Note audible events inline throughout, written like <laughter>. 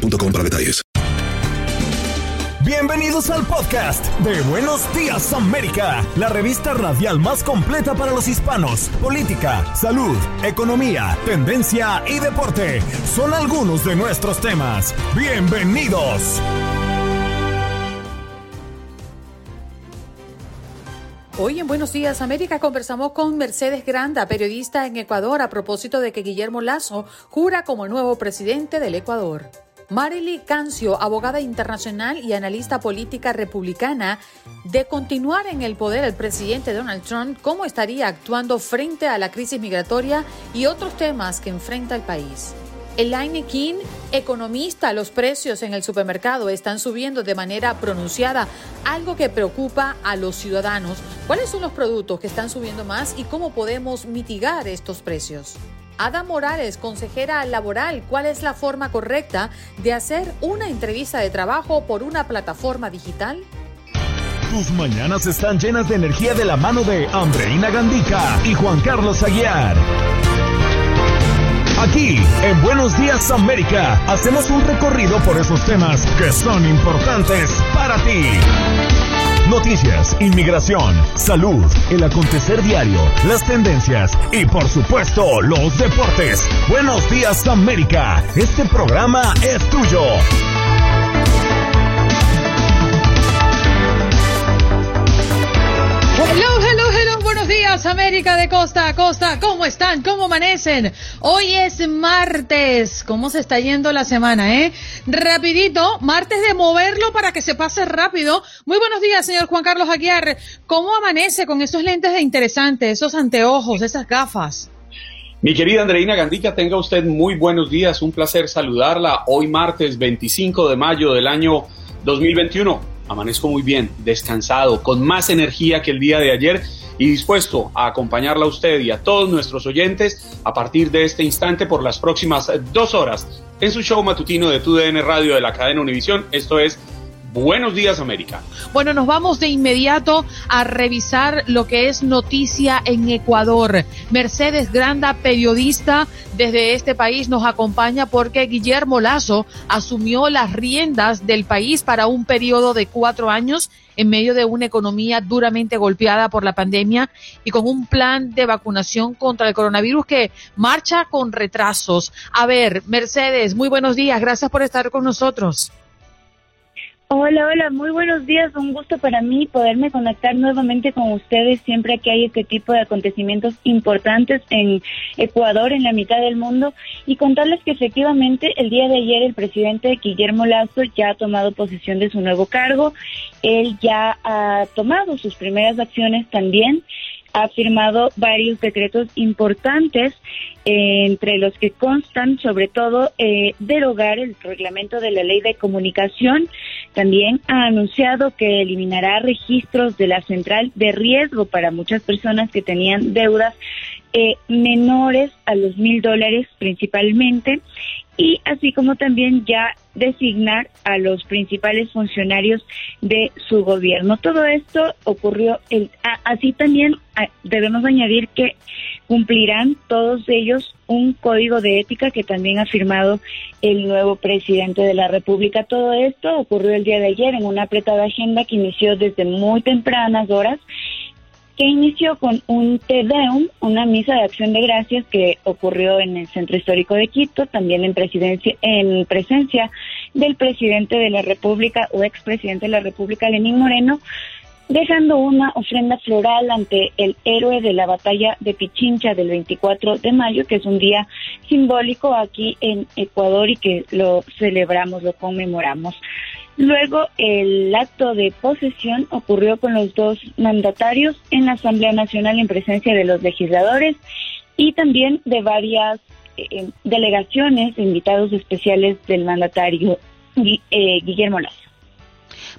para detalles. Bienvenidos al podcast de Buenos Días América, la revista radial más completa para los hispanos. Política, salud, economía, tendencia y deporte son algunos de nuestros temas. Bienvenidos. Hoy en Buenos Días América conversamos con Mercedes Granda, periodista en Ecuador, a propósito de que Guillermo Lazo jura como el nuevo presidente del Ecuador. Marily Cancio, abogada internacional y analista política republicana, de continuar en el poder el presidente Donald Trump, cómo estaría actuando frente a la crisis migratoria y otros temas que enfrenta el país. Elaine King, economista, los precios en el supermercado están subiendo de manera pronunciada, algo que preocupa a los ciudadanos. ¿Cuáles son los productos que están subiendo más y cómo podemos mitigar estos precios? Ada Morales, consejera laboral, ¿cuál es la forma correcta de hacer una entrevista de trabajo por una plataforma digital? Tus mañanas están llenas de energía de la mano de Andreina Gandica y Juan Carlos Aguiar. Aquí, en Buenos Días América, hacemos un recorrido por esos temas que son importantes para ti. Noticias, inmigración, salud, el acontecer diario, las tendencias y por supuesto los deportes. Buenos días América, este programa es tuyo. Hello, días América de costa a costa, ¿cómo están? ¿Cómo amanecen? Hoy es martes, ¿cómo se está yendo la semana, eh? Rapidito, martes de moverlo para que se pase rápido. Muy buenos días, señor Juan Carlos Aguiar, ¿cómo amanece con esos lentes de interesantes, esos anteojos, esas gafas? Mi querida Andreina Gandica, tenga usted muy buenos días, un placer saludarla hoy martes 25 de mayo del año 2021 amanezco muy bien, descansado, con más energía que el día de ayer y dispuesto a acompañarla a usted y a todos nuestros oyentes a partir de este instante por las próximas dos horas en su show matutino de TUDN Radio de la cadena Univisión. Esto es Buenos días, América. Bueno, nos vamos de inmediato a revisar lo que es noticia en Ecuador. Mercedes Granda, periodista desde este país, nos acompaña porque Guillermo Lazo asumió las riendas del país para un periodo de cuatro años en medio de una economía duramente golpeada por la pandemia y con un plan de vacunación contra el coronavirus que marcha con retrasos. A ver, Mercedes, muy buenos días. Gracias por estar con nosotros. Hola, hola, muy buenos días. Un gusto para mí poderme conectar nuevamente con ustedes siempre que hay este tipo de acontecimientos importantes en Ecuador, en la mitad del mundo, y contarles que efectivamente el día de ayer el presidente Guillermo Lazo ya ha tomado posesión de su nuevo cargo. Él ya ha tomado sus primeras acciones también ha firmado varios decretos importantes, eh, entre los que constan sobre todo eh, derogar el reglamento de la ley de comunicación. También ha anunciado que eliminará registros de la central de riesgo para muchas personas que tenían deudas eh, menores a los mil dólares principalmente y así como también ya designar a los principales funcionarios de su gobierno. Todo esto ocurrió, el, así también debemos añadir que cumplirán todos ellos un código de ética que también ha firmado el nuevo presidente de la República. Todo esto ocurrió el día de ayer en una apretada agenda que inició desde muy tempranas horas que inició con un Te Deum, una misa de acción de gracias que ocurrió en el Centro Histórico de Quito, también en, presidencia, en presencia del presidente de la República o expresidente de la República, Lenín Moreno, dejando una ofrenda floral ante el héroe de la batalla de Pichincha del 24 de mayo, que es un día simbólico aquí en Ecuador y que lo celebramos, lo conmemoramos. Luego, el acto de posesión ocurrió con los dos mandatarios en la Asamblea Nacional en presencia de los legisladores y también de varias eh, delegaciones, invitados especiales del mandatario Guillermo Lazo.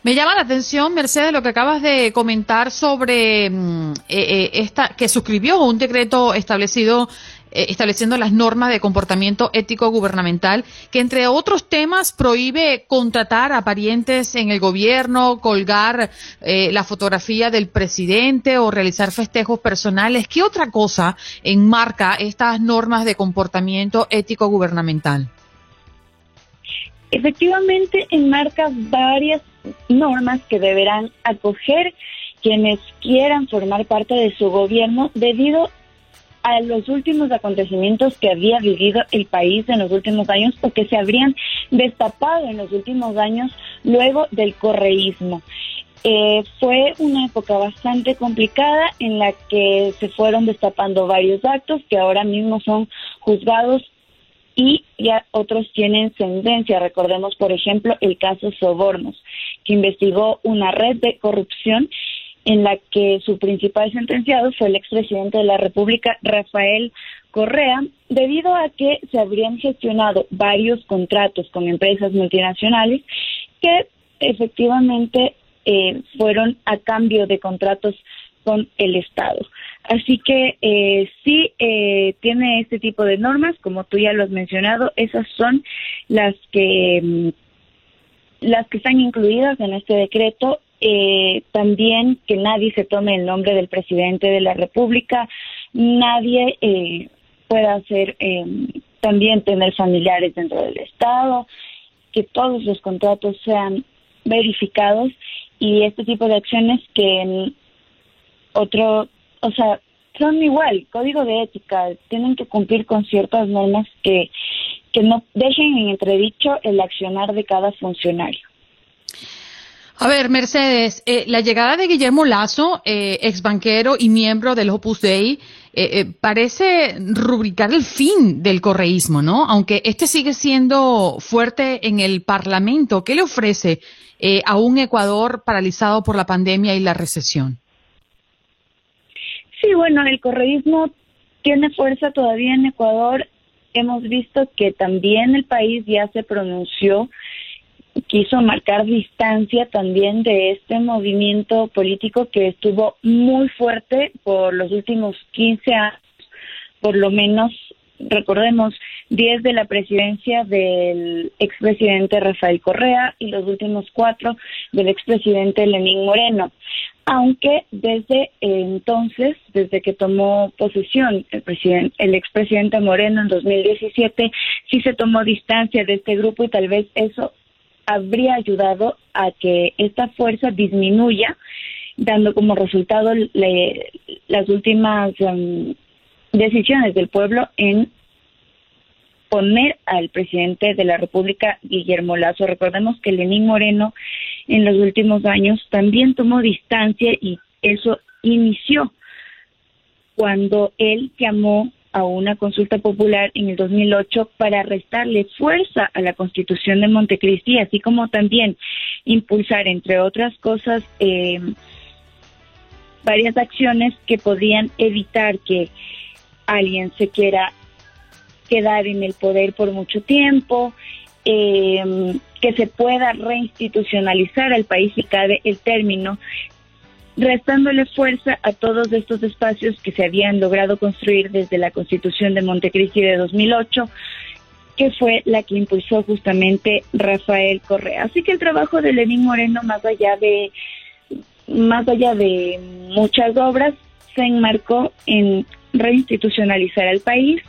Me llama la atención, Mercedes, lo que acabas de comentar sobre mm, esta que suscribió un decreto establecido eh, estableciendo las normas de comportamiento ético gubernamental, que entre otros temas prohíbe contratar a parientes en el gobierno, colgar eh, la fotografía del presidente o realizar festejos personales. ¿Qué otra cosa enmarca estas normas de comportamiento ético gubernamental? Efectivamente, enmarca varias normas que deberán acoger quienes quieran formar parte de su gobierno debido a los últimos acontecimientos que había vivido el país en los últimos años o que se habrían destapado en los últimos años luego del correísmo. Eh, fue una época bastante complicada en la que se fueron destapando varios actos que ahora mismo son juzgados y ya otros tienen sentencia. Recordemos, por ejemplo, el caso Sobornos, que investigó una red de corrupción en la que su principal sentenciado fue el expresidente de la República, Rafael Correa, debido a que se habrían gestionado varios contratos con empresas multinacionales que efectivamente eh, fueron a cambio de contratos con el Estado. Así que eh, sí eh, tiene este tipo de normas, como tú ya lo has mencionado, esas son las que mm, las que están incluidas en este decreto eh, también que nadie se tome el nombre del presidente de la República, nadie eh, pueda hacer eh, también tener familiares dentro del Estado, que todos los contratos sean verificados y este tipo de acciones que otro, o sea, son igual, código de ética, tienen que cumplir con ciertas normas que, que no dejen en entredicho el accionar de cada funcionario. A ver, Mercedes, eh, la llegada de Guillermo Lazo, eh, ex banquero y miembro del Opus Dei, eh, parece rubricar el fin del correísmo, ¿no? Aunque este sigue siendo fuerte en el Parlamento. ¿Qué le ofrece a un Ecuador paralizado por la pandemia y la recesión? Sí, bueno, el correísmo tiene fuerza todavía en Ecuador. Hemos visto que también el país ya se pronunció quiso marcar distancia también de este movimiento político que estuvo muy fuerte por los últimos 15 años, por lo menos, recordemos, 10 de la presidencia del expresidente Rafael Correa y los últimos cuatro del expresidente Lenín Moreno. Aunque desde entonces, desde que tomó posesión el, presidente, el expresidente Moreno en 2017, sí se tomó distancia de este grupo y tal vez eso habría ayudado a que esta fuerza disminuya, dando como resultado las últimas um, decisiones del pueblo en poner al presidente de la República, Guillermo Lazo. Recordemos que Lenín Moreno en los últimos años también tomó distancia y eso inició cuando él llamó a una consulta popular en el 2008 para restarle fuerza a la Constitución de Montecristi, así como también impulsar, entre otras cosas, eh, varias acciones que podían evitar que alguien se quiera quedar en el poder por mucho tiempo, eh, que se pueda reinstitucionalizar al país y cabe el término restándole fuerza a todos estos espacios que se habían logrado construir desde la Constitución de Montecristi de 2008 que fue la que impulsó justamente Rafael Correa. Así que el trabajo de Lenín Moreno, más allá de más allá de muchas obras, se enmarcó en reinstitucionalizar al país,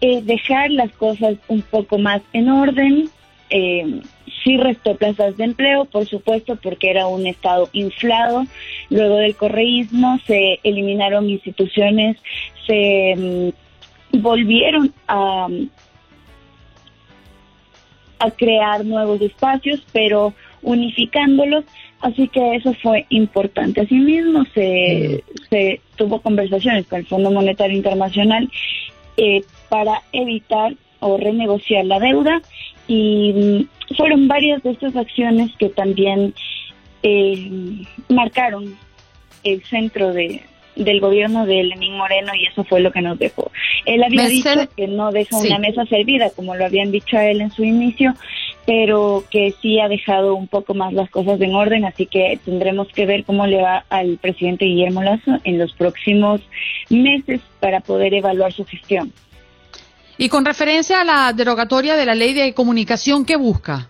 eh, dejar las cosas un poco más en orden, eh, sí restó plazas de empleo, por supuesto, porque era un Estado inflado. Luego del correísmo se eliminaron instituciones, se mm, volvieron a, a crear nuevos espacios, pero unificándolos. Así que eso fue importante. Asimismo, se, se tuvo conversaciones con el Fondo Monetario Internacional eh, para evitar o renegociar la deuda y mm, fueron varias de estas acciones que también eh, marcaron el centro de, del gobierno de Lenín Moreno y eso fue lo que nos dejó. Él había dicho que no deja una mesa servida, como lo habían dicho a él en su inicio, pero que sí ha dejado un poco más las cosas en orden, así que tendremos que ver cómo le va al presidente Guillermo Lazo en los próximos meses para poder evaluar su gestión. Y con referencia a la derogatoria de la ley de comunicación, ¿qué busca?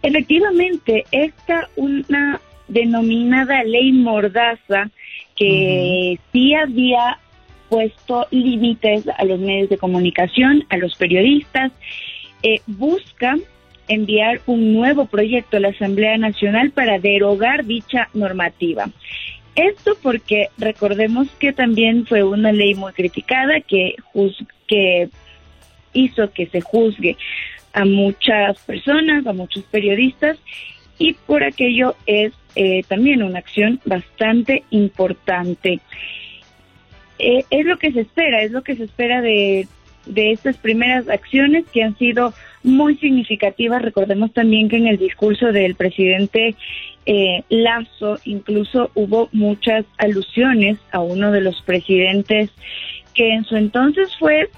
Efectivamente, esta una denominada ley mordaza que sí había puesto límites a los medios de comunicación, a los periodistas, eh, busca enviar un nuevo proyecto a la Asamblea Nacional para derogar dicha normativa. Esto porque recordemos que también fue una ley muy criticada que, que hizo que se juzgue a muchas personas, a muchos periodistas, y por aquello es eh, también una acción bastante importante. Eh, es lo que se espera, es lo que se espera de, de estas primeras acciones que han sido muy significativas. Recordemos también que en el discurso del presidente eh, Lazo incluso hubo muchas alusiones a uno de los presidentes que en su entonces fue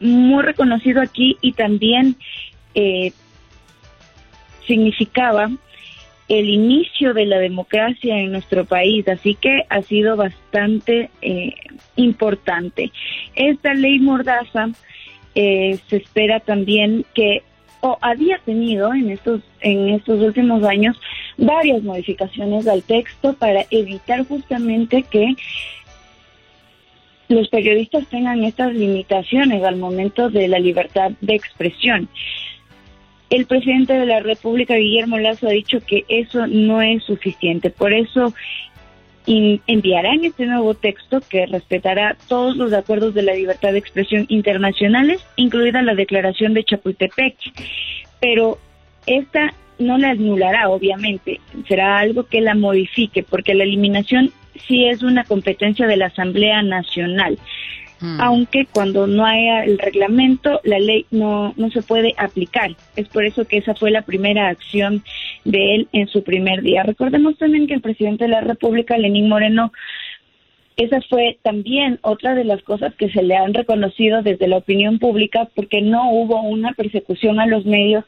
muy reconocido aquí y también eh, significaba el inicio de la democracia en nuestro país, así que ha sido bastante eh, importante. Esta ley Mordaza eh, se espera también que o había tenido en estos en estos últimos años varias modificaciones al texto para evitar justamente que los periodistas tengan estas limitaciones al momento de la libertad de expresión. El presidente de la República, Guillermo Lazo, ha dicho que eso no es suficiente. Por eso enviarán este nuevo texto que respetará todos los acuerdos de la libertad de expresión internacionales, incluida la declaración de Chapultepec. Pero esta no la anulará, obviamente, será algo que la modifique, porque la eliminación sí es una competencia de la Asamblea Nacional. Mm. Aunque cuando no haya el reglamento, la ley no, no se puede aplicar. Es por eso que esa fue la primera acción de él en su primer día. Recordemos también que el presidente de la República, Lenín Moreno, esa fue también otra de las cosas que se le han reconocido desde la opinión pública porque no hubo una persecución a los medios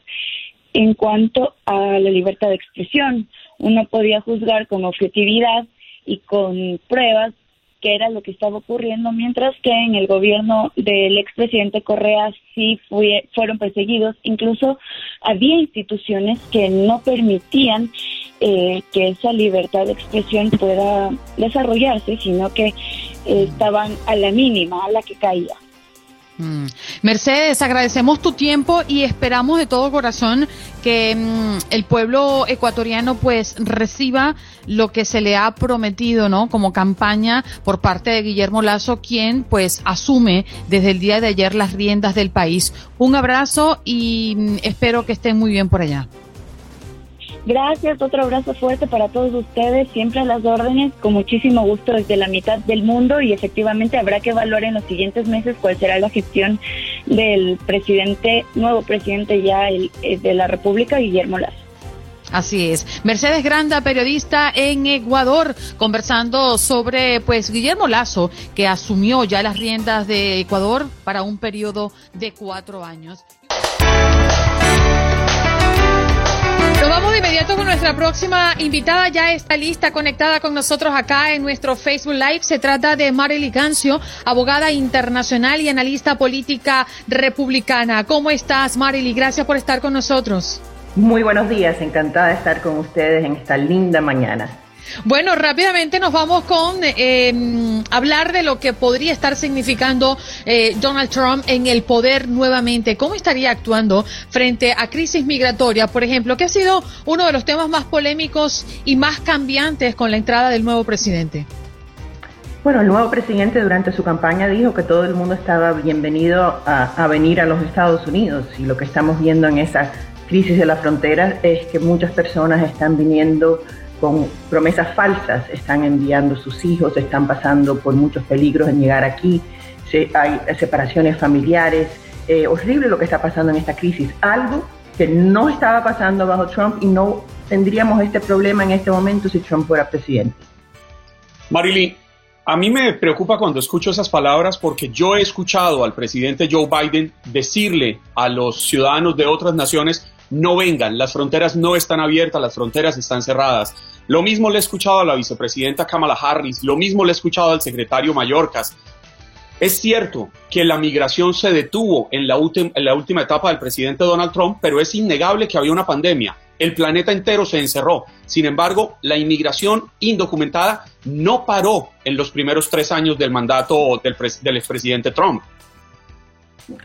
en cuanto a la libertad de expresión. Uno podía juzgar con objetividad y con pruebas que era lo que estaba ocurriendo, mientras que en el gobierno del expresidente Correa sí fueron perseguidos. Incluso había instituciones que no permitían eh, que esa libertad de expresión pueda desarrollarse, sino que estaban a la mínima, a la que caía. Mm. Mercedes, agradecemos tu tiempo y esperamos de todo corazón que mm, el pueblo ecuatoriano pues reciba lo que se le ha prometido, ¿no? Como campaña por parte de Guillermo Lazo, quien pues asume desde el día de ayer las riendas del país. Un abrazo y mm, espero que estén muy bien por allá. Gracias, otro abrazo fuerte para todos ustedes, siempre a las órdenes, con muchísimo gusto desde la mitad del mundo y efectivamente habrá que evaluar en los siguientes meses cuál será la gestión del presidente, nuevo presidente ya el, eh, de la República, Guillermo Lazo. Así es. Mercedes Granda, periodista en Ecuador, conversando sobre pues Guillermo Lazo, que asumió ya las riendas de Ecuador para un periodo de cuatro años. Vamos de inmediato con nuestra próxima invitada. Ya está lista, conectada con nosotros acá en nuestro Facebook Live. Se trata de Marily Gancio, abogada internacional y analista política republicana. ¿Cómo estás, Marily? Gracias por estar con nosotros. Muy buenos días, encantada de estar con ustedes en esta linda mañana. Bueno, rápidamente nos vamos con em, hablar de lo que podría estar significando eh, Donald Trump en el poder nuevamente. ¿Cómo estaría actuando frente a crisis migratoria, por ejemplo, que ha sido uno de los temas más polémicos y más cambiantes con la entrada del nuevo presidente? Bueno, el nuevo presidente durante su campaña dijo que todo el mundo estaba bienvenido a, a venir a los Estados Unidos y lo que estamos viendo en esa crisis de la frontera es que muchas personas están viniendo con promesas falsas, están enviando sus hijos, están pasando por muchos peligros en llegar aquí, hay separaciones familiares, eh, horrible lo que está pasando en esta crisis, algo que no estaba pasando bajo Trump y no tendríamos este problema en este momento si Trump fuera presidente. Marilyn, a mí me preocupa cuando escucho esas palabras porque yo he escuchado al presidente Joe Biden decirle a los ciudadanos de otras naciones, no vengan, las fronteras no están abiertas, las fronteras están cerradas. Lo mismo le he escuchado a la vicepresidenta Kamala Harris, lo mismo le he escuchado al secretario Mayorkas. Es cierto que la migración se detuvo en la, en la última etapa del presidente Donald Trump, pero es innegable que había una pandemia el planeta entero se encerró. Sin embargo, la inmigración indocumentada no paró en los primeros tres años del mandato del, del expresidente Trump.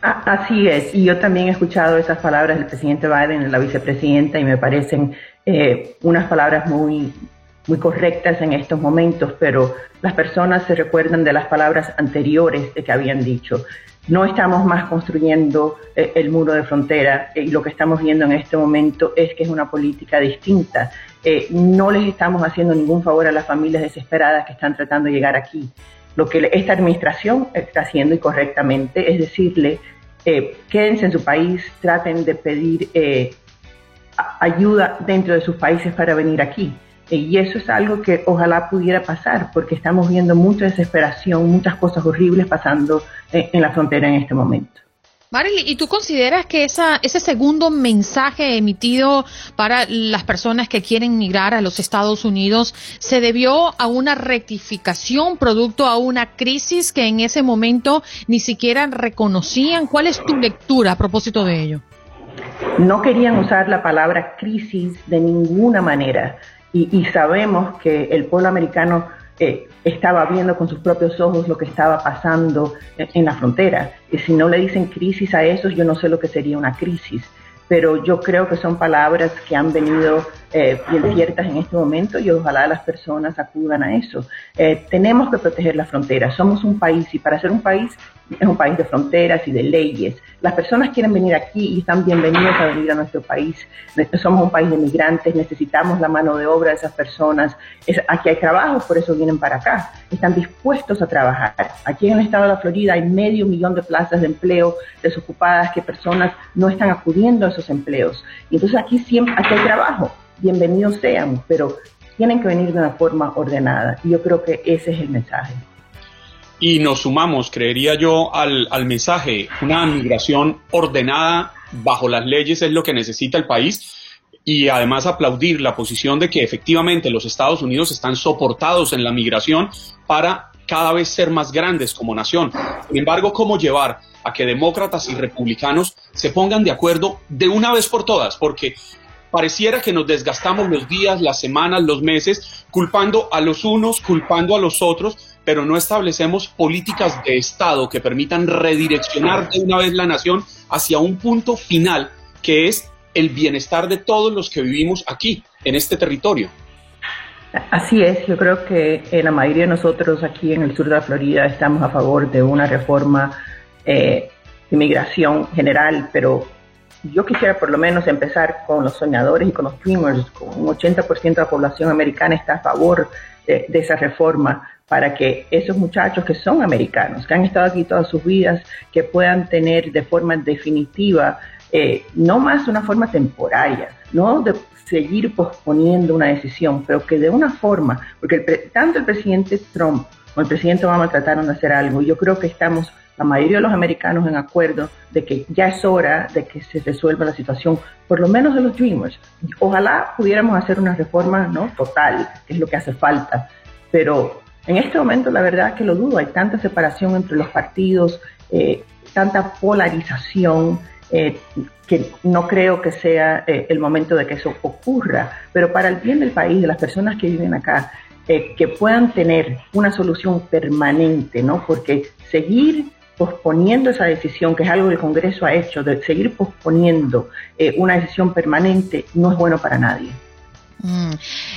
Así es, y yo también he escuchado esas palabras del presidente Biden, la vicepresidenta, y me parecen eh, unas palabras muy, muy correctas en estos momentos, pero las personas se recuerdan de las palabras anteriores de que habían dicho. No estamos más construyendo eh, el muro de frontera eh, y lo que estamos viendo en este momento es que es una política distinta. Eh, no les estamos haciendo ningún favor a las familias desesperadas que están tratando de llegar aquí. Lo que esta administración está haciendo y correctamente es decirle, quédense en su país, traten de pedir ayuda dentro de sus países para venir aquí. Y eso es algo que ojalá pudiera pasar, porque estamos viendo mucha desesperación, muchas cosas horribles pasando en, la frontera en este momento. Marily, ¿y tú consideras que esa, ese segundo mensaje emitido para las personas que quieren migrar a los Estados Unidos se debió a una rectificación producto a una crisis que en ese momento ni siquiera reconocían? ¿Cuál es tu lectura a propósito de ello? No querían usar la palabra crisis de ninguna manera y, sabemos que el pueblo americano eh, estaba viendo con sus propios ojos lo que estaba pasando en, la frontera. Y si no le dicen crisis a esos, yo no sé lo que sería una crisis. Pero yo creo que son palabras que han venido eh, bien ciertas en este momento y ojalá las personas acudan a eso. Eh, tenemos que proteger la frontera. Somos un país y para ser un país es un país de fronteras y de leyes. Las personas quieren venir aquí y están bienvenidos a venir a nuestro país. Somos un país de migrantes, necesitamos la mano de obra de esas personas. aquí hay trabajo, por eso vienen para acá. Están dispuestos a trabajar. Aquí en el estado de la Florida hay medio millón de plazas de empleo desocupadas que personas no están acudiendo a esos empleos. Y entonces aquí siempre aquí hay trabajo. Bienvenidos sean, pero tienen que venir de una forma ordenada. Y yo creo que ese es el mensaje y nos sumamos, creería yo, al, al, mensaje. Una migración ordenada bajo las leyes es lo que necesita el país y además aplaudir la posición de que efectivamente los Estados Unidos están soportados en la migración para cada vez ser más grandes como nación. Sin embargo, ¿cómo llevar a que demócratas y republicanos se pongan de acuerdo de una vez por todas? Porque pareciera que nos desgastamos los días, las semanas, los meses, culpando a los unos, culpando a los otros, pero no establecemos políticas de Estado que permitan redireccionar de una vez la nación hacia un punto final que es el bienestar de todos los que vivimos aquí, en este territorio. Así es, yo creo que la mayoría de nosotros aquí en el sur de Florida estamos a favor de una reforma eh, de inmigración general, pero yo quisiera por lo menos empezar con los soñadores y con los dreamers, con un 80% de la población americana está a favor de, esa reforma para que esos muchachos que son americanos, que han estado aquí todas sus vidas, que puedan tener de forma definitiva, eh, no más una forma temporaria, no de seguir posponiendo una decisión, pero que de una forma, porque tanto el presidente Trump como el presidente Obama trataron de hacer algo, y yo creo que estamos la mayoría de los americanos en acuerdo de que ya es hora de que se resuelva la situación, por lo menos de los Dreamers. Ojalá pudiéramos hacer una reforma ¿no? total, que es lo que hace falta, pero en este momento la verdad que lo dudo, hay tanta separación entre los partidos, eh, tanta polarización, eh, que no creo que sea eh, el momento de que eso ocurra, pero para el bien del país, de las personas que viven acá, que puedan tener una solución permanente, ¿no? Porque seguir posponiendo esa decisión, que es algo que el Congreso ha hecho, de seguir posponiendo una decisión permanente, no es bueno para nadie. Mm.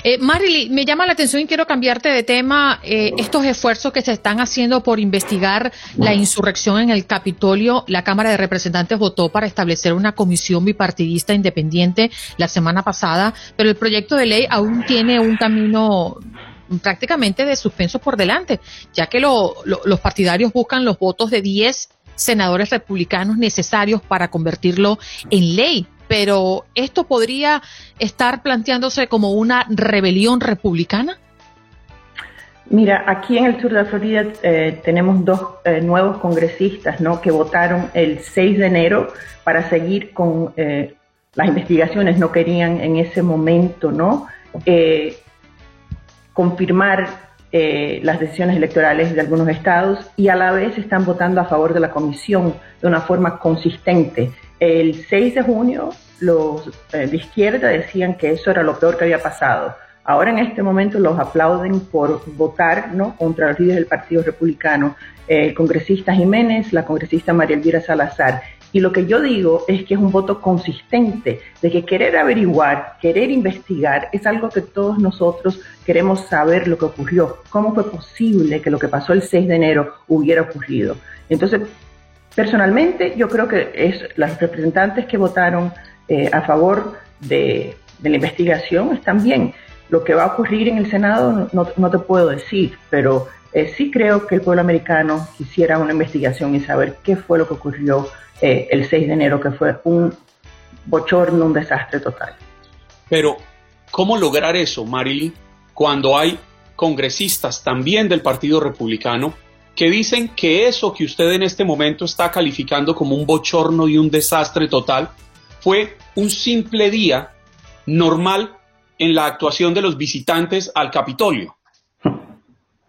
Eh, Marily, me llama la atención y quiero cambiarte de tema eh, estos esfuerzos que se están haciendo por investigar la insurrección en el Capitolio. La Cámara de Representantes votó para establecer una comisión bipartidista independiente la semana pasada, pero el proyecto de ley aún tiene un camino prácticamente de suspenso por delante, ya que los partidarios buscan los votos de 10 senadores republicanos necesarios para convertirlo en ley. Pero esto podría estar planteándose como una rebelión republicana. Mira, aquí en el sur de Florida eh, tenemos dos eh, nuevos congresistas ¿no? que votaron el 6 de enero para seguir con eh, las investigaciones. No querían en ese momento ¿no? confirmar las decisiones electorales de algunos estados y a la vez están votando a favor de la comisión de una forma consistente. El 6 de junio los de izquierda decían que eso era lo peor que había pasado Ahora en este momento los aplauden por votar ¿no? contra los líderes del Partido Republicano, el congresista Jiménez, la congresista María Elvira Salazar. Y lo que yo digo es que es un voto consistente, de que querer averiguar, querer investigar, es algo que todos nosotros queremos saber lo que ocurrió, cómo fue posible que lo que pasó el 6 de enero hubiera ocurrido. Entonces, personalmente yo creo que es los representantes que votaron eh, a favor de, la investigación están bien. Lo que va a ocurrir en el Senado no, te puedo decir, pero eh, sí creo que el pueblo americano quisiera una investigación y saber qué fue lo que ocurrió eh, el 6 de enero, que fue un bochorno, un desastre total. Pero, ¿cómo lograr eso, Marilyn, cuando hay congresistas también del Partido Republicano que dicen que eso que usted en este momento está calificando como un bochorno y un desastre total fue un simple día normal en la actuación de los visitantes al Capitolio?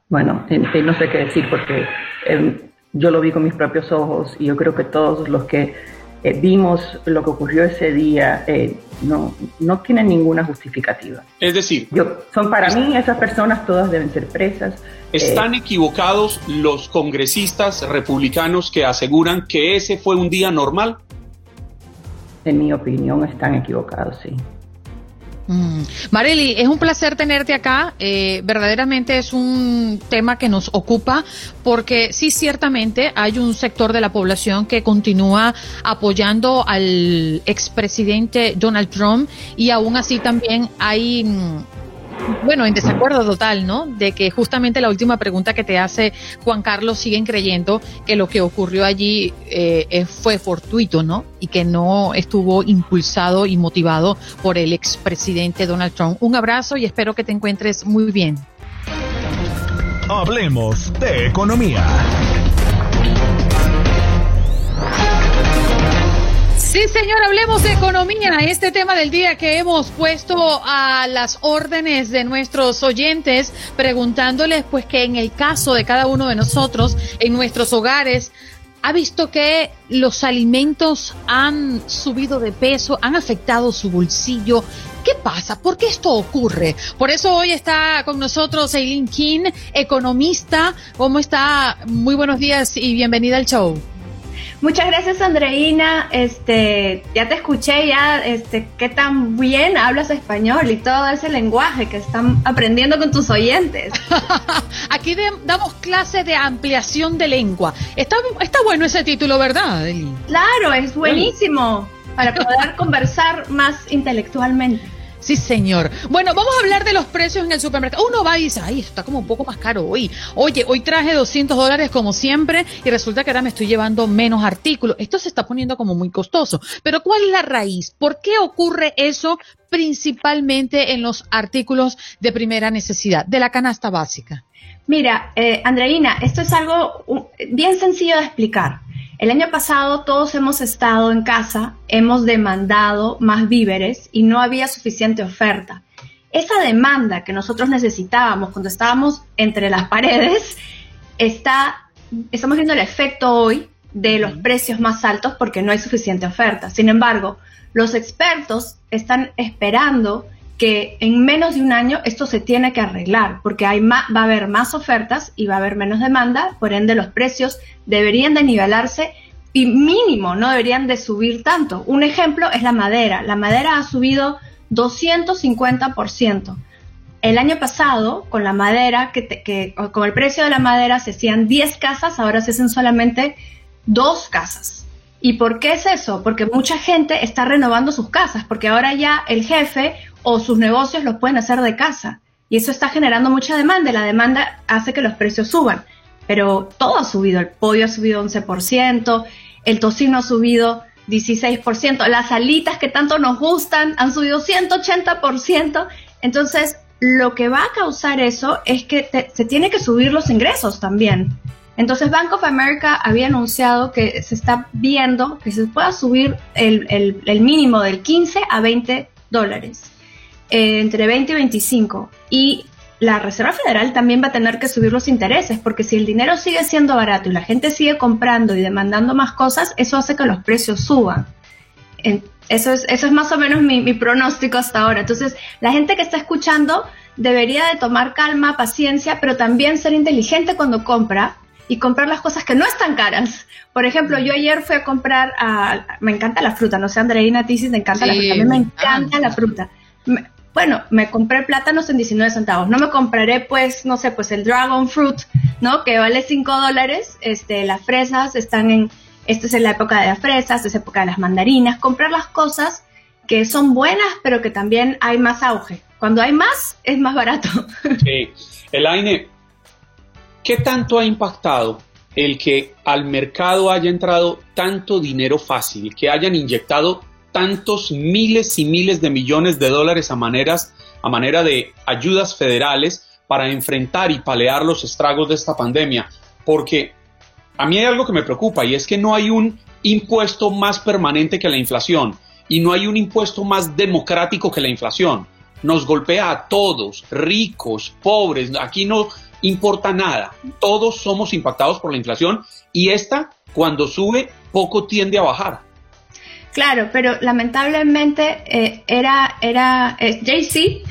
Bueno, no sé qué decir porque em, yo lo vi con mis propios ojos y yo creo que todos los que eh, vimos lo que ocurrió ese día eh, no, no tienen ninguna justificativa. Es decir, son para mí esas personas todas deben ser presas. ¿Están eh, equivocados los congresistas republicanos que aseguran que ese fue un día normal? En mi opinión están equivocados, sí. Mm. Marely, es un placer tenerte acá. Eh, verdaderamente es un tema que nos ocupa porque sí, ciertamente hay un sector de la población que continúa apoyando al expresidente Donald Trump y aún así también hay mm, bueno, en desacuerdo total, ¿no? De que justamente la última pregunta que te hace Juan Carlos siguen creyendo que lo que ocurrió allí eh, fue fortuito, ¿no? Y que no estuvo impulsado y motivado por el expresidente Donald Trump. Un abrazo y espero que te encuentres muy bien. Hablemos de economía. Sí, señor, hablemos de economía. Este tema del día que hemos puesto a las órdenes de nuestros oyentes, preguntándoles pues que en el caso de cada uno de nosotros, en nuestros hogares, ha visto que los alimentos han subido de peso, han afectado su bolsillo. ¿Qué pasa? ¿Por qué esto ocurre? Por eso hoy está con nosotros Eileen King, economista. ¿Cómo está? Muy buenos días y bienvenida al show. Muchas gracias, Andreina. Este, ya te escuché ya, este, qué tan bien hablas español y todo ese lenguaje que están aprendiendo con tus oyentes. <laughs> Aquí damos clase de ampliación de lengua. Está, está bueno ese título, ¿verdad, Eli? Claro, es buenísimo para poder conversar más intelectualmente. Sí, señor. Bueno, vamos a hablar de los precios en el supermercado. Uno va y dice, ay, está como un poco más caro hoy. Oye, hoy traje 200 dólares como siempre y resulta que ahora me estoy llevando menos artículos. Esto se está poniendo como muy costoso. Pero ¿cuál es la raíz? ¿Por qué ocurre eso principalmente en los artículos de primera necesidad, de la canasta básica? Mira, eh, Andreina, esto es algo bien sencillo de explicar. El año pasado todos hemos estado en casa, hemos demandado más víveres y no había suficiente oferta. Esa demanda que nosotros necesitábamos cuando estábamos entre las paredes, está, estamos viendo el efecto hoy de los precios más altos porque no hay suficiente oferta. Sin embargo, los expertos están esperando que en menos de un año esto se tiene que arreglar, porque hay va a haber más ofertas y va a haber menos demanda, por ende los precios deberían de nivelarse y mínimo no deberían de subir tanto. Un ejemplo es la madera. La madera ha subido 250%. El año pasado, con la madera, que, que con el precio de la madera se hacían 10 casas, ahora se hacen solamente dos casas. ¿Y por qué es eso? Porque mucha gente está renovando sus casas, porque ahora ya el jefe o sus negocios los pueden hacer de casa. Y eso está generando mucha demanda la demanda hace que los precios suban. Pero todo ha subido, el pollo ha subido 11%, el tocino ha subido 16%, las alitas que tanto nos gustan han subido 180%. Entonces, lo que va a causar eso es que se tiene que subir los ingresos también. Entonces Bank of America había anunciado que se está viendo que se pueda subir el, el, mínimo del 15 a 20 dólares, eh, entre 20 y 25. Y la Reserva Federal también va a tener que subir los intereses, porque si el dinero sigue siendo barato y la gente sigue comprando y demandando más cosas, eso hace que los precios suban. Eso es, eso es más o menos mi, mi pronóstico hasta ahora. Entonces, la gente que está escuchando debería de tomar calma, paciencia, pero también ser inteligente cuando compra y comprar las cosas que no están caras. Por ejemplo, yo ayer fui a comprar, a, me encanta la fruta, no sé, Andreina, ti si te encanta la fruta, a mí me encanta la fruta. bueno, me compré plátanos en 19 centavos, no me compraré pues, no sé, pues el dragon fruit, ¿no? Que vale 5 dólares, este, las fresas están en, esta es la época de las fresas, es época de las mandarinas, comprar las cosas que son buenas, pero que también hay más auge. Cuando hay más, es más barato. Sí, el AINE, ¿Qué tanto ha impactado el que al mercado haya entrado tanto dinero fácil, que hayan inyectado tantos miles y miles de millones de dólares a, maneras, a manera de ayudas federales para enfrentar y palear los estragos de esta pandemia? Porque a mí hay algo que me preocupa y es que no hay un impuesto más permanente que la inflación y no hay un impuesto más democrático que la inflación. Nos golpea a todos, ricos, pobres. Aquí no, importa nada. Todos somos impactados por la inflación y esta, cuando sube, poco tiende a bajar. Claro, pero lamentablemente eh, era, era eh, JC.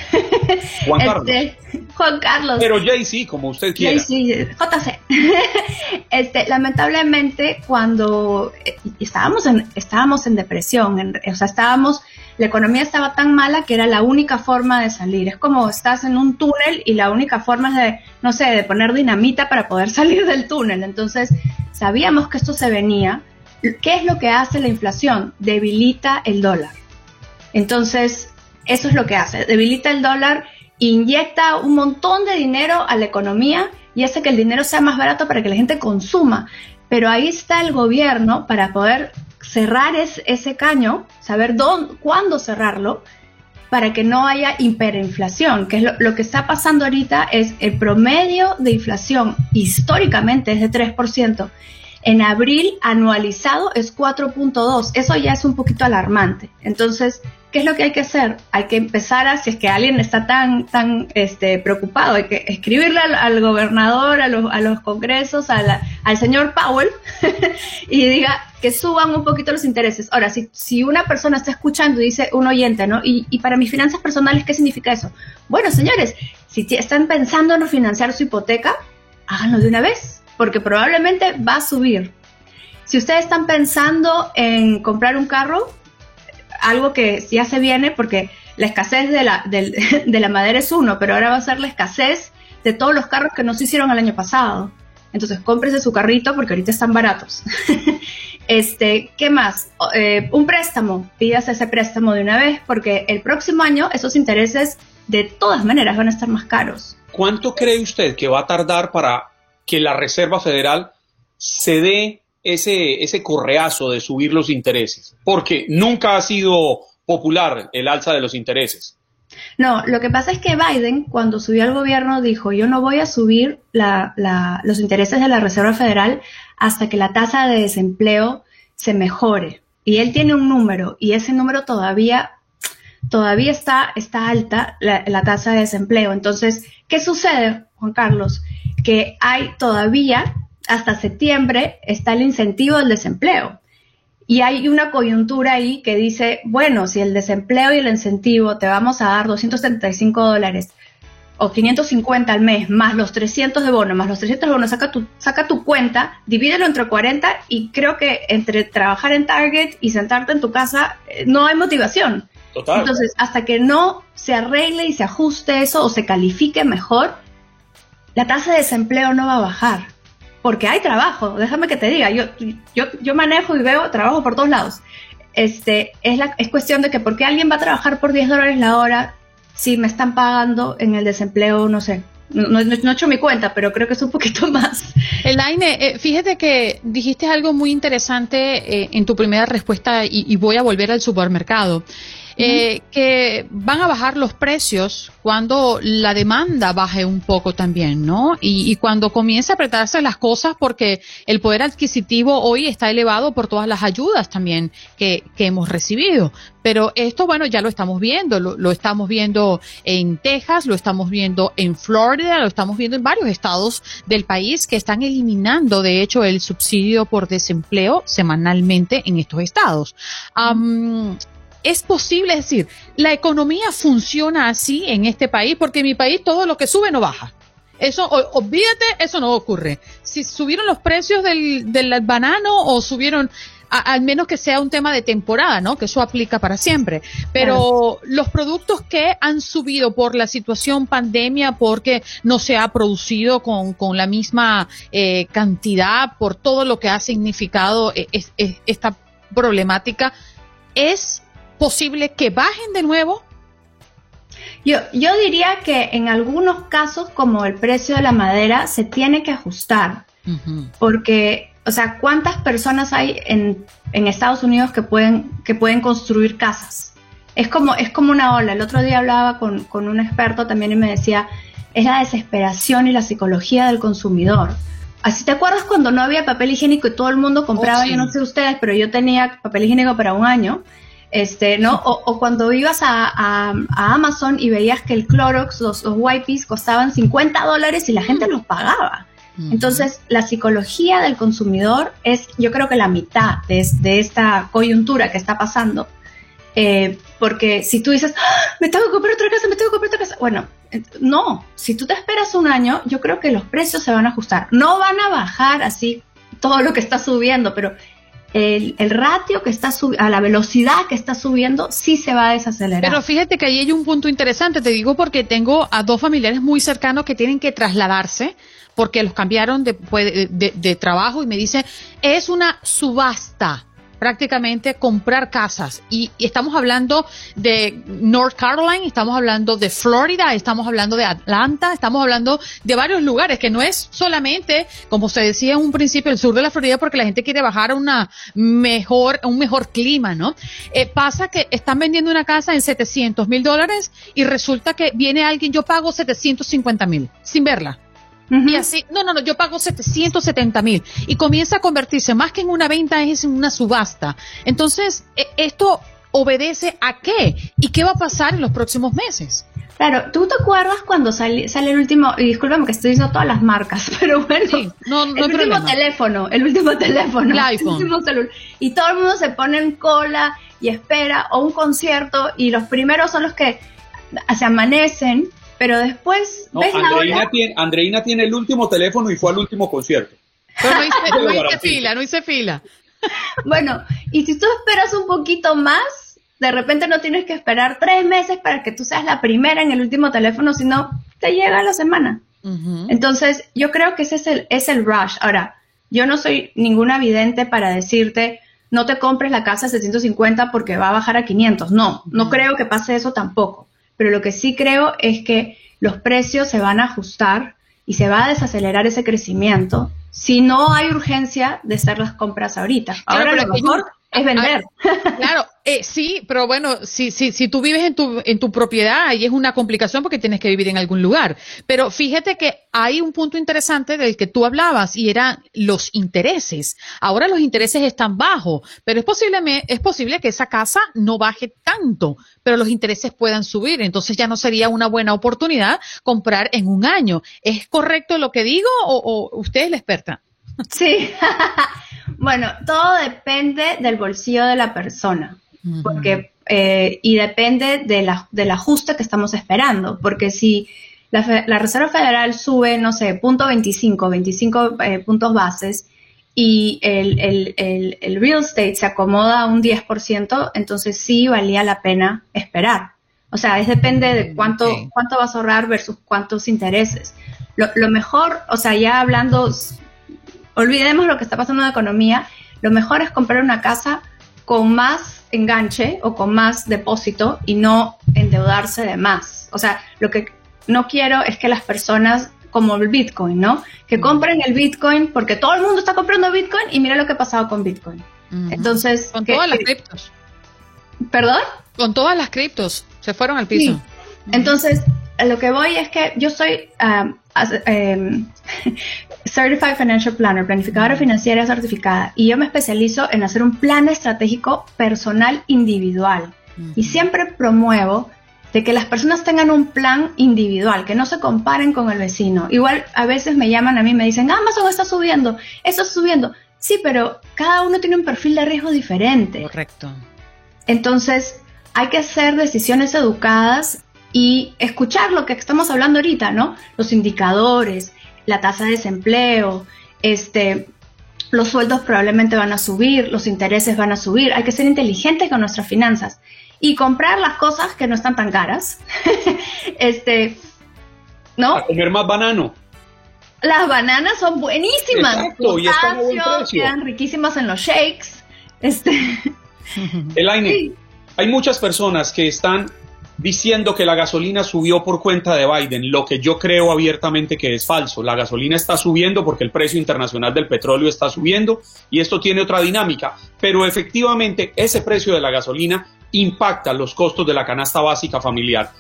Juan <laughs> Carlos. Este, Juan Carlos. Pero JC, como usted quiera. JC, JC. <laughs> este, lamentablemente, cuando eh, estábamos en, estábamos en depresión, o sea, estábamos la economía estaba tan mala que era la única forma de salir. Es como estás en un túnel y la única forma es de, no sé, de poner dinamita para poder <laughs> salir del túnel. Entonces, sabíamos que esto se venía. ¿Qué es lo que hace la inflación? Debilita el dólar. Entonces, eso es lo que hace. Debilita el dólar, inyecta un montón de dinero a la economía y hace que el dinero sea más barato para que la gente consuma. Pero ahí está el gobierno para poder cerrar ese caño, saber dónde, cuándo cerrarlo, para que no haya hiperinflación, que es lo, que está pasando ahorita es el promedio de inflación históricamente es de 3%. En abril anualizado es 4.2. Eso ya es un poquito alarmante. Entonces, ¿qué es lo que hay que hacer? Hay que empezar a, si es que alguien está tan, tan este, preocupado, hay que escribirle al, gobernador, a los, a los congresos, al señor Powell, <laughs> y diga que suban un poquito los intereses. Ahora, si, si una persona está escuchando y dice un oyente, ¿no? Y, y para mis finanzas personales, ¿qué significa eso? Bueno, señores, si están pensando en refinanciar su hipoteca, háganlo de una vez, porque probablemente va a subir. Si ustedes están pensando en comprar un carro, algo que ya se viene porque la escasez de la, <laughs> de, la madera es uno, pero ahora va a ser la escasez de todos los carros que no se hicieron el año pasado. Entonces, cómprese su carrito porque ahorita están baratos. <laughs> este, ¿qué más? Eh, un préstamo. Pídase ese préstamo de una vez porque el próximo año esos intereses de todas maneras van a estar más caros. ¿Cuánto cree usted que va a tardar para que la Reserva Federal se dé ese, ese correazo de subir los intereses? Porque nunca ha sido popular el alza de los intereses. No, lo que pasa es que Biden, cuando subió al gobierno, dijo, yo no voy a subir los intereses de la Reserva Federal hasta que la tasa de desempleo se mejore. Y él tiene un número, y ese número todavía, todavía está, está alta, la, la tasa de desempleo. Entonces, ¿qué sucede, Juan Carlos? Que hay todavía hasta septiembre está el incentivo del desempleo. Y hay una coyuntura ahí que dice, bueno, si el desempleo y el incentivo te vamos a dar 275 dólares o 550 al mes, más los 300 de bono, más los 300 de bono, saca tu, saca tu cuenta, divídelo entre 40 y creo que entre trabajar en Target y sentarte en tu casa eh, no hay motivación. Total. Entonces, hasta que no se arregle y se ajuste eso o se califique mejor, la tasa de desempleo no va a bajar porque hay trabajo, déjame que te diga, yo, yo, yo manejo y veo trabajo por todos lados. Este, es, la, es cuestión de que por qué alguien va a trabajar por 10 dólares la hora si me están pagando en el desempleo, no sé, no, he hecho mi cuenta, pero creo que es un poquito <laughs> más. Elaine, eh, fíjate que dijiste algo muy interesante eh, en tu primera respuesta y, voy a volver al supermercado. Eh, que van a bajar los precios cuando la demanda baje un poco también, ¿no? Y, cuando comience a apretarse las cosas porque el poder adquisitivo hoy está elevado por todas las ayudas también que, que hemos recibido. Pero esto, bueno, ya lo estamos viendo, lo, estamos viendo en Texas, lo estamos viendo en Florida, lo estamos viendo en varios estados del país que están eliminando, de hecho, el subsidio por desempleo semanalmente en estos estados es posible, es decir, la economía funciona así en este país porque en mi país todo lo que sube no baja. Eso, olvídate, eso no ocurre. Si subieron los precios del, del banano o subieron, al menos que sea un tema de temporada, ¿no? Que eso aplica para siempre. Pero los productos que han subido por la situación pandemia, porque no se ha producido con, con la misma eh, cantidad, por todo lo que ha significado eh, esta problemática, es posible que bajen de nuevo? Yo, yo diría que en algunos casos, como el precio de la madera, se tiene que ajustar. Porque, o sea, ¿cuántas personas hay en, en, Estados Unidos que pueden, que pueden construir casas? Es como, es como una ola. El otro día hablaba con, con un experto también y me decía, es la desesperación y la psicología del consumidor. Así te acuerdas cuando no había papel higiénico y todo el mundo compraba, oh, yo no sé ustedes, pero yo tenía papel higiénico para un año este, ¿no? O, cuando ibas a, Amazon y veías que el Clorox, los, wipes costaban 50 dólares y la gente los pagaba. Entonces, la psicología del consumidor es, yo creo que la mitad de, esta coyuntura que está pasando. Eh, porque si tú dices, ¡Ah! me tengo que comprar otra casa, me tengo que comprar otra casa, bueno, no, si tú te esperas un año, yo creo que los precios se van a ajustar. No van a bajar así todo lo que está subiendo, pero el, ratio que está a la velocidad que está subiendo, sí se va a desacelerar. Pero fíjate que ahí hay un punto interesante, te digo porque tengo a dos familiares muy cercanos que tienen que trasladarse porque los cambiaron de, de, de trabajo y me dice, es una subasta prácticamente comprar casas. Y, estamos hablando de North Carolina, estamos hablando de Florida, estamos hablando de Atlanta, estamos hablando de varios lugares, que no es solamente, como se decía en un principio, el sur de la Florida, porque la gente quiere bajar a una mejor, un mejor clima, ¿no? Eh, pasa que están vendiendo una casa en 700 mil dólares y resulta que viene alguien, yo pago 750 mil, sin verla. Y así, no, no, no, yo pago 770 mil. Y comienza a convertirse más que en una venta, es en una subasta. Entonces, e, ¿esto obedece a qué? ¿Y qué va a pasar en los próximos meses? Claro, ¿tú te acuerdas cuando sale, sale el último, y discúlpame que estoy diciendo todas las marcas, <laughs> pero bueno, no, no el último teléfono, el último <laughs> teléfono, el, último celular, y todo el mundo se pone en cola y espera, o un concierto, y los primeros son los que se amanecen pero después ves Andreina, tiene, Andreina tiene el último teléfono y fue al último concierto. Pero no hice, fila, no hice fila. <laughs> Bueno, y si tú esperas un poquito más, de repente no tienes que esperar tres meses para que tú seas la primera en el último teléfono, sino te llega a la semana. Entonces, yo creo que ese es el, es el rush. Ahora, yo no soy ninguna vidente para decirte, no te compres la casa de 750 porque va a bajar a 500. No, no creo que pase eso tampoco pero lo que sí creo es que los precios se van a ajustar y se va a desacelerar ese crecimiento si no hay urgencia de hacer las compras ahorita. Ahora lo mejor es vender. claro, eh, sí, pero bueno, si, si, si tú vives en tu, en tu propiedad, ahí es una complicación porque tienes que vivir en algún lugar. Pero fíjate que hay un punto interesante del que tú hablabas y eran los intereses. Ahora los intereses están bajos, pero es posible, es posible que esa casa no baje tanto, pero los intereses puedan subir. Entonces ya no sería una buena oportunidad comprar en un año. ¿Es correcto lo que digo o, o usted es la experta? Sí. <laughs> Bueno, todo depende del bolsillo de la persona, porque eh, y depende de la, del ajuste que estamos esperando, porque si la, la Reserva Federal sube, no sé, punto 25, 25 eh, puntos bases y el, el, el, el, real estate se acomoda a un 10%, entonces sí valía la pena esperar. O sea, es depende de cuánto, cuánto vas a ahorrar versus cuántos intereses. Lo, lo mejor, o sea, ya hablando olvidemos lo que está pasando en la economía, lo mejor es comprar una casa con más enganche o con más depósito y no endeudarse de más. O sea, lo que no quiero es que las personas como el Bitcoin, ¿no? Que compren el Bitcoin porque todo el mundo está comprando Bitcoin y mira lo que ha pasado con Bitcoin. Entonces, con todas las criptos. ¿Perdón? Con todas las criptos, se fueron al piso. Entonces, lo que voy es que yo soy um, em, <laughs> Certified Financial Planner, planificadora financiera certificada, y yo me especializo en hacer un plan estratégico personal individual. Y siempre promuevo de que las personas tengan un plan individual, que no se comparen con el vecino. Igual a veces me llaman a mí y me dicen, Amazon está subiendo, eso está subiendo. Sí, pero cada uno tiene un perfil de riesgo diferente. Correcto. Entonces, hay que hacer decisiones educadas y escuchar lo que estamos hablando ahorita, ¿no? Los indicadores, la tasa de desempleo, este, los sueldos probablemente van a subir, los intereses van a subir, hay que ser inteligentes con nuestras finanzas y comprar las cosas que no están tan caras. <laughs> este, ¿no? A comer más banano. Las bananas son buenísimas. Exacto, y están buen. Quedan riquísimas en los shakes. Este. <laughs> El hay muchas personas que están diciendo que la gasolina subió por cuenta de Biden, lo que yo creo abiertamente que es falso. La gasolina está subiendo porque el precio internacional del petróleo está subiendo y esto tiene otra dinámica, pero efectivamente ese precio de la gasolina impacta los costos de la canasta básica familiar.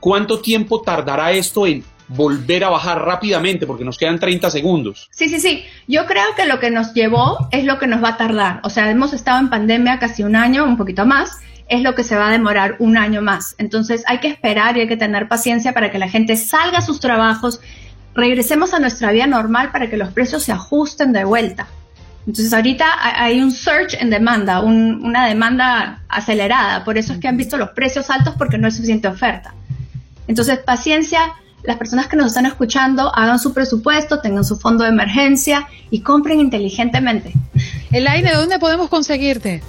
¿Cuánto tiempo tardará esto en volver a bajar rápidamente porque nos quedan 30 segundos. Sí, sí, sí. Yo creo que lo que nos llevó es lo que nos va a tardar. O sea, hemos estado en pandemia casi un año, un poquito más. Es lo que se va a demorar un año más. Entonces hay que esperar y hay que tener paciencia para que la gente salga a sus trabajos, regresemos a nuestra vida normal para que los precios se ajusten de vuelta. Entonces ahorita hay un surge en demanda, una demanda acelerada, por eso es que han visto los precios altos porque no hay suficiente oferta. Entonces paciencia, las personas que nos están escuchando hagan su presupuesto, tengan su fondo de emergencia y compren inteligentemente. Elaine, ¿dónde podemos conseguirte?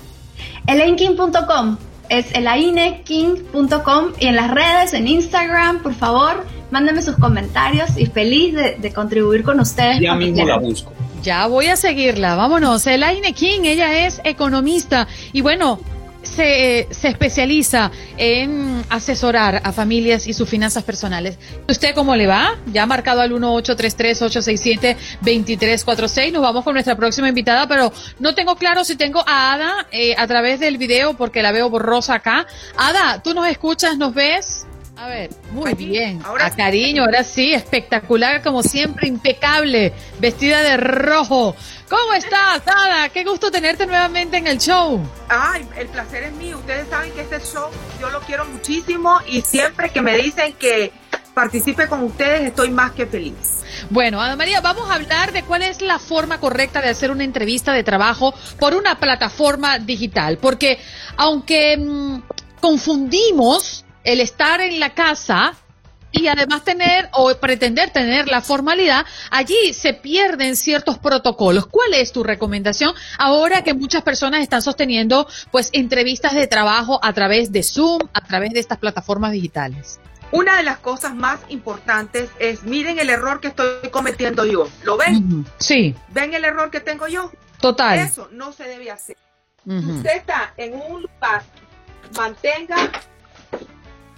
Elaineking.com es elaineking.com y en las redes, en Instagram, por favor, mándenme sus comentarios y feliz de, contribuir con ustedes. Ya mismo la busco. Ya voy a seguirla, vámonos. Elaine King, ella es economista y bueno, se, se, especializa en asesorar a familias y sus finanzas personales. ¿Usted cómo le va? Ya marcado al 1833-867-2346. Nos vamos con nuestra próxima invitada, pero no tengo claro si tengo a Ada eh, a través del video porque la veo borrosa acá. Ada, ¿tú nos escuchas, nos ves? A ver, muy bien. a cariño, ahora sí, espectacular como siempre, impecable, vestida de rojo. ¿Cómo estás, Ada? Qué gusto tenerte nuevamente en el show. Ay, el placer es mío. Ustedes saben que este show yo lo quiero muchísimo y siempre que me dicen que participe con ustedes estoy más que feliz. Bueno, Ada María, vamos a hablar de cuál es la forma correcta de hacer una entrevista de trabajo por una plataforma digital, porque aunque mm, confundimos el estar en la casa y además tener o pretender tener la formalidad, allí se pierden ciertos protocolos. ¿Cuál es tu recomendación ahora que muchas personas están sosteniendo pues entrevistas de trabajo a través de Zoom, a través de estas plataformas digitales? Una de las cosas más importantes es miren el error que estoy cometiendo yo. ¿Lo ven? Sí. ¿Ven el error que tengo yo? Total. Eso no se debe hacer. Usted está en un lugar, mantenga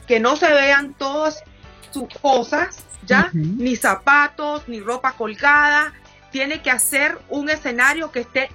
que no se vean todas sus cosas, ¿ya? Ni zapatos, ni ropa colgada. Tiene que hacer un escenario que esté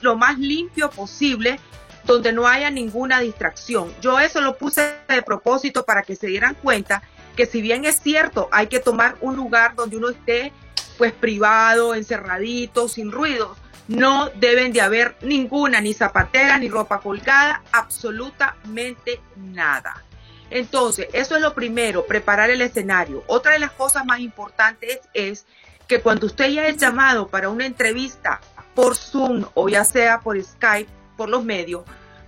lo más limpio posible, donde no haya ninguna distracción. Yo eso lo puse de propósito para que se dieran cuenta que si bien es cierto, hay que tomar un lugar donde uno esté pues privado, encerradito, sin ruidos, no deben de haber ninguna, ni zapatera, ni ropa colgada, absolutamente nada. Entonces, eso es lo primero, preparar el escenario. Otra de las cosas más importantes es que cuando usted ya es llamado para una entrevista por Zoom o ya sea por Skype, por los medios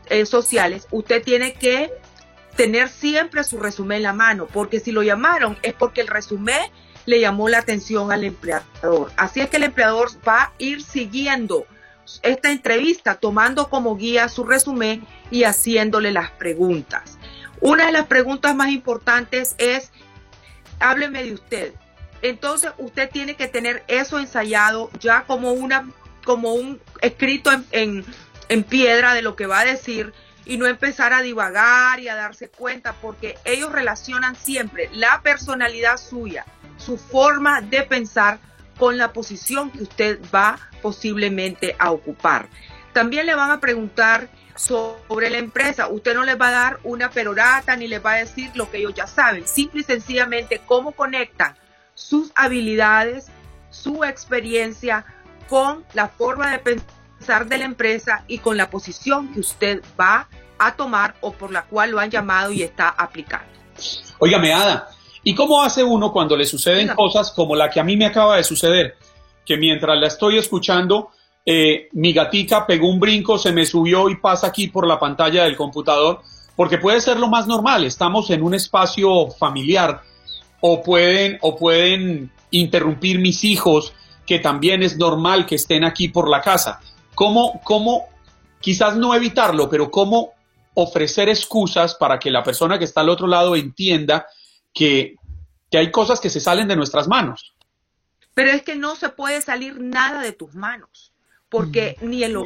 eh, sociales, usted tiene que tener siempre su resumen en la mano, porque si lo llamaron es porque el resumen le llamó la atención al empleador. Así es que el empleador va a ir siguiendo esta entrevista, tomando como guía su resumen y haciéndole las preguntas. Una de las preguntas más importantes es, hábleme de usted. Entonces usted tiene que tener eso ensayado ya como una, como un escrito en, en piedra de lo que va a decir y no empezar a divagar y a darse cuenta porque ellos relacionan siempre la personalidad suya, su forma de pensar con la posición que usted va posiblemente a ocupar. También le van a preguntar sobre la empresa. Usted no les va a dar una perorata ni les va a decir lo que ellos ya saben. Simple y sencillamente cómo conectan sus habilidades, su experiencia con la forma de pensar de la empresa y con la posición que usted va a tomar o por la cual lo han llamado y está aplicando. Óigame, Ada, ¿y cómo hace uno cuando le suceden cosas como la que a mí me acaba de suceder? Que mientras la estoy escuchando, eh, mi gatica pegó un brinco, se me subió y pasa aquí por la pantalla del computador, porque puede ser lo más normal, estamos en un espacio familiar o pueden, o pueden interrumpir mis hijos, que también es normal que estén aquí por la casa. ¿Cómo, cómo, quizás no evitarlo, pero cómo ofrecer excusas para que la persona que está al otro lado entienda que, que hay cosas que se salen de nuestras manos? Pero es que no se puede salir nada de tus manos porque ni el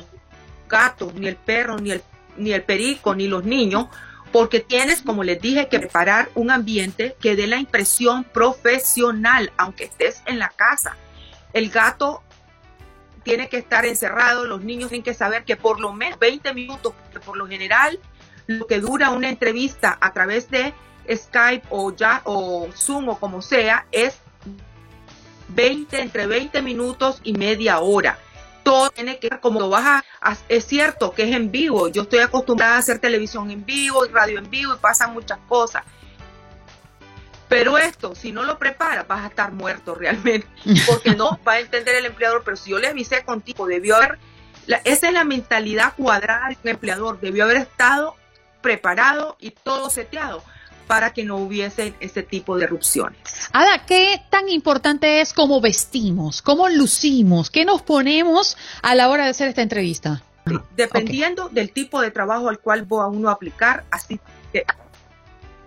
gato, ni el perro, ni el, ni el perico, ni los niños, porque tienes, como les dije, que preparar un ambiente que dé la impresión profesional, aunque estés en la casa. El gato tiene que estar encerrado, los niños tienen que saber que por lo menos 20 minutos, porque por lo general lo que dura una entrevista a través de Skype o ya o Zoom o como sea es 20 entre 20 minutos y media hora todo tiene que como lo vas a, es cierto que es en vivo, yo estoy acostumbrada a hacer televisión en vivo y radio en vivo y pasan muchas cosas. Pero esto, si no lo preparas, vas a estar muerto realmente, <laughs> porque no va a entender el empleador, pero si yo le avisé contigo, debió haber, esa es la mentalidad cuadrada del empleador, debió haber estado preparado y todo seteado para que no hubiese ese tipo de erupciones. Ada, ¿qué tan importante es cómo vestimos, cómo lucimos, qué nos ponemos a la hora de hacer esta entrevista? Dependiendo del tipo de trabajo al cual va uno a aplicar, así que...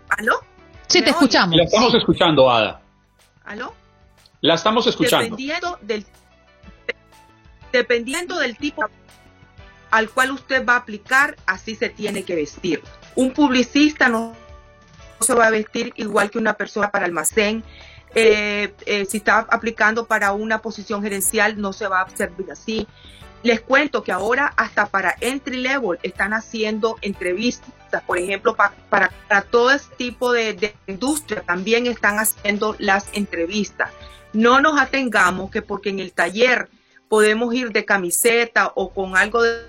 ¿Aló? Sí, te escuchamos. La estamos escuchando, Ada. ¿Aló? La estamos escuchando. Dependiendo del, dependiendo del tipo al cual usted va a aplicar, así se tiene que vestir. Un publicista no se va a vestir igual que una persona para almacén. Eh, eh, si está aplicando para una posición gerencial, no se va a servir así. Les cuento que ahora hasta para entry level están haciendo entrevistas, por ejemplo, para, para, todo este tipo de, de, industria también están haciendo las entrevistas. No nos atengamos que porque en el taller podemos ir de camiseta o con algo de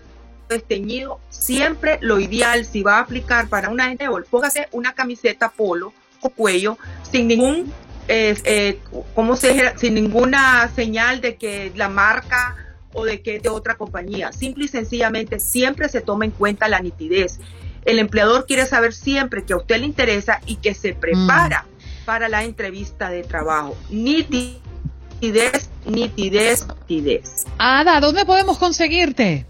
desteñido, siempre lo ideal, si va a aplicar para una endeavor, póngase una camiseta polo o cuello sin ningún, eh, eh, ¿cómo se Sin ninguna señal de que la marca o de que es de otra compañía. Simple y sencillamente siempre se toma en cuenta la nitidez. El empleador quiere saber siempre que a usted le interesa y que se prepara mm. para la entrevista de trabajo. Nitidez, nitidez, nitidez. Ada, ¿dónde podemos conseguirte?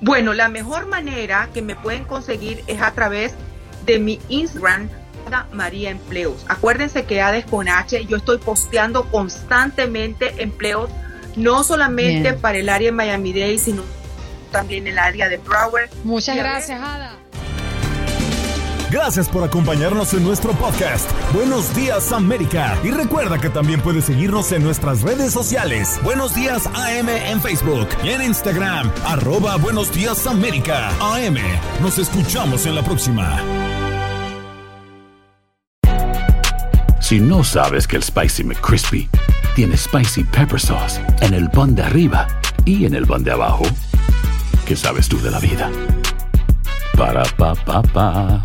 Bueno, la mejor manera que me pueden conseguir es a través de mi Instagram, María Empleos. Acuérdense que ADES con H, yo estoy posteando constantemente empleos, no solamente para el área de Miami-Dade, sino también el área de Broward. Muchas gracias, Ada. Gracias por acompañarnos en nuestro podcast. Buenos días América. Y recuerda que también puedes seguirnos en nuestras redes sociales. Buenos días AM en Facebook y en Instagram. Arroba Buenos días América. AM. Nos escuchamos en la próxima. Si no sabes que el Spicy McCrispy tiene Spicy Pepper Sauce en el pan de arriba y en el pan de abajo, ¿qué sabes tú de la vida? Para, pa, pa, pa.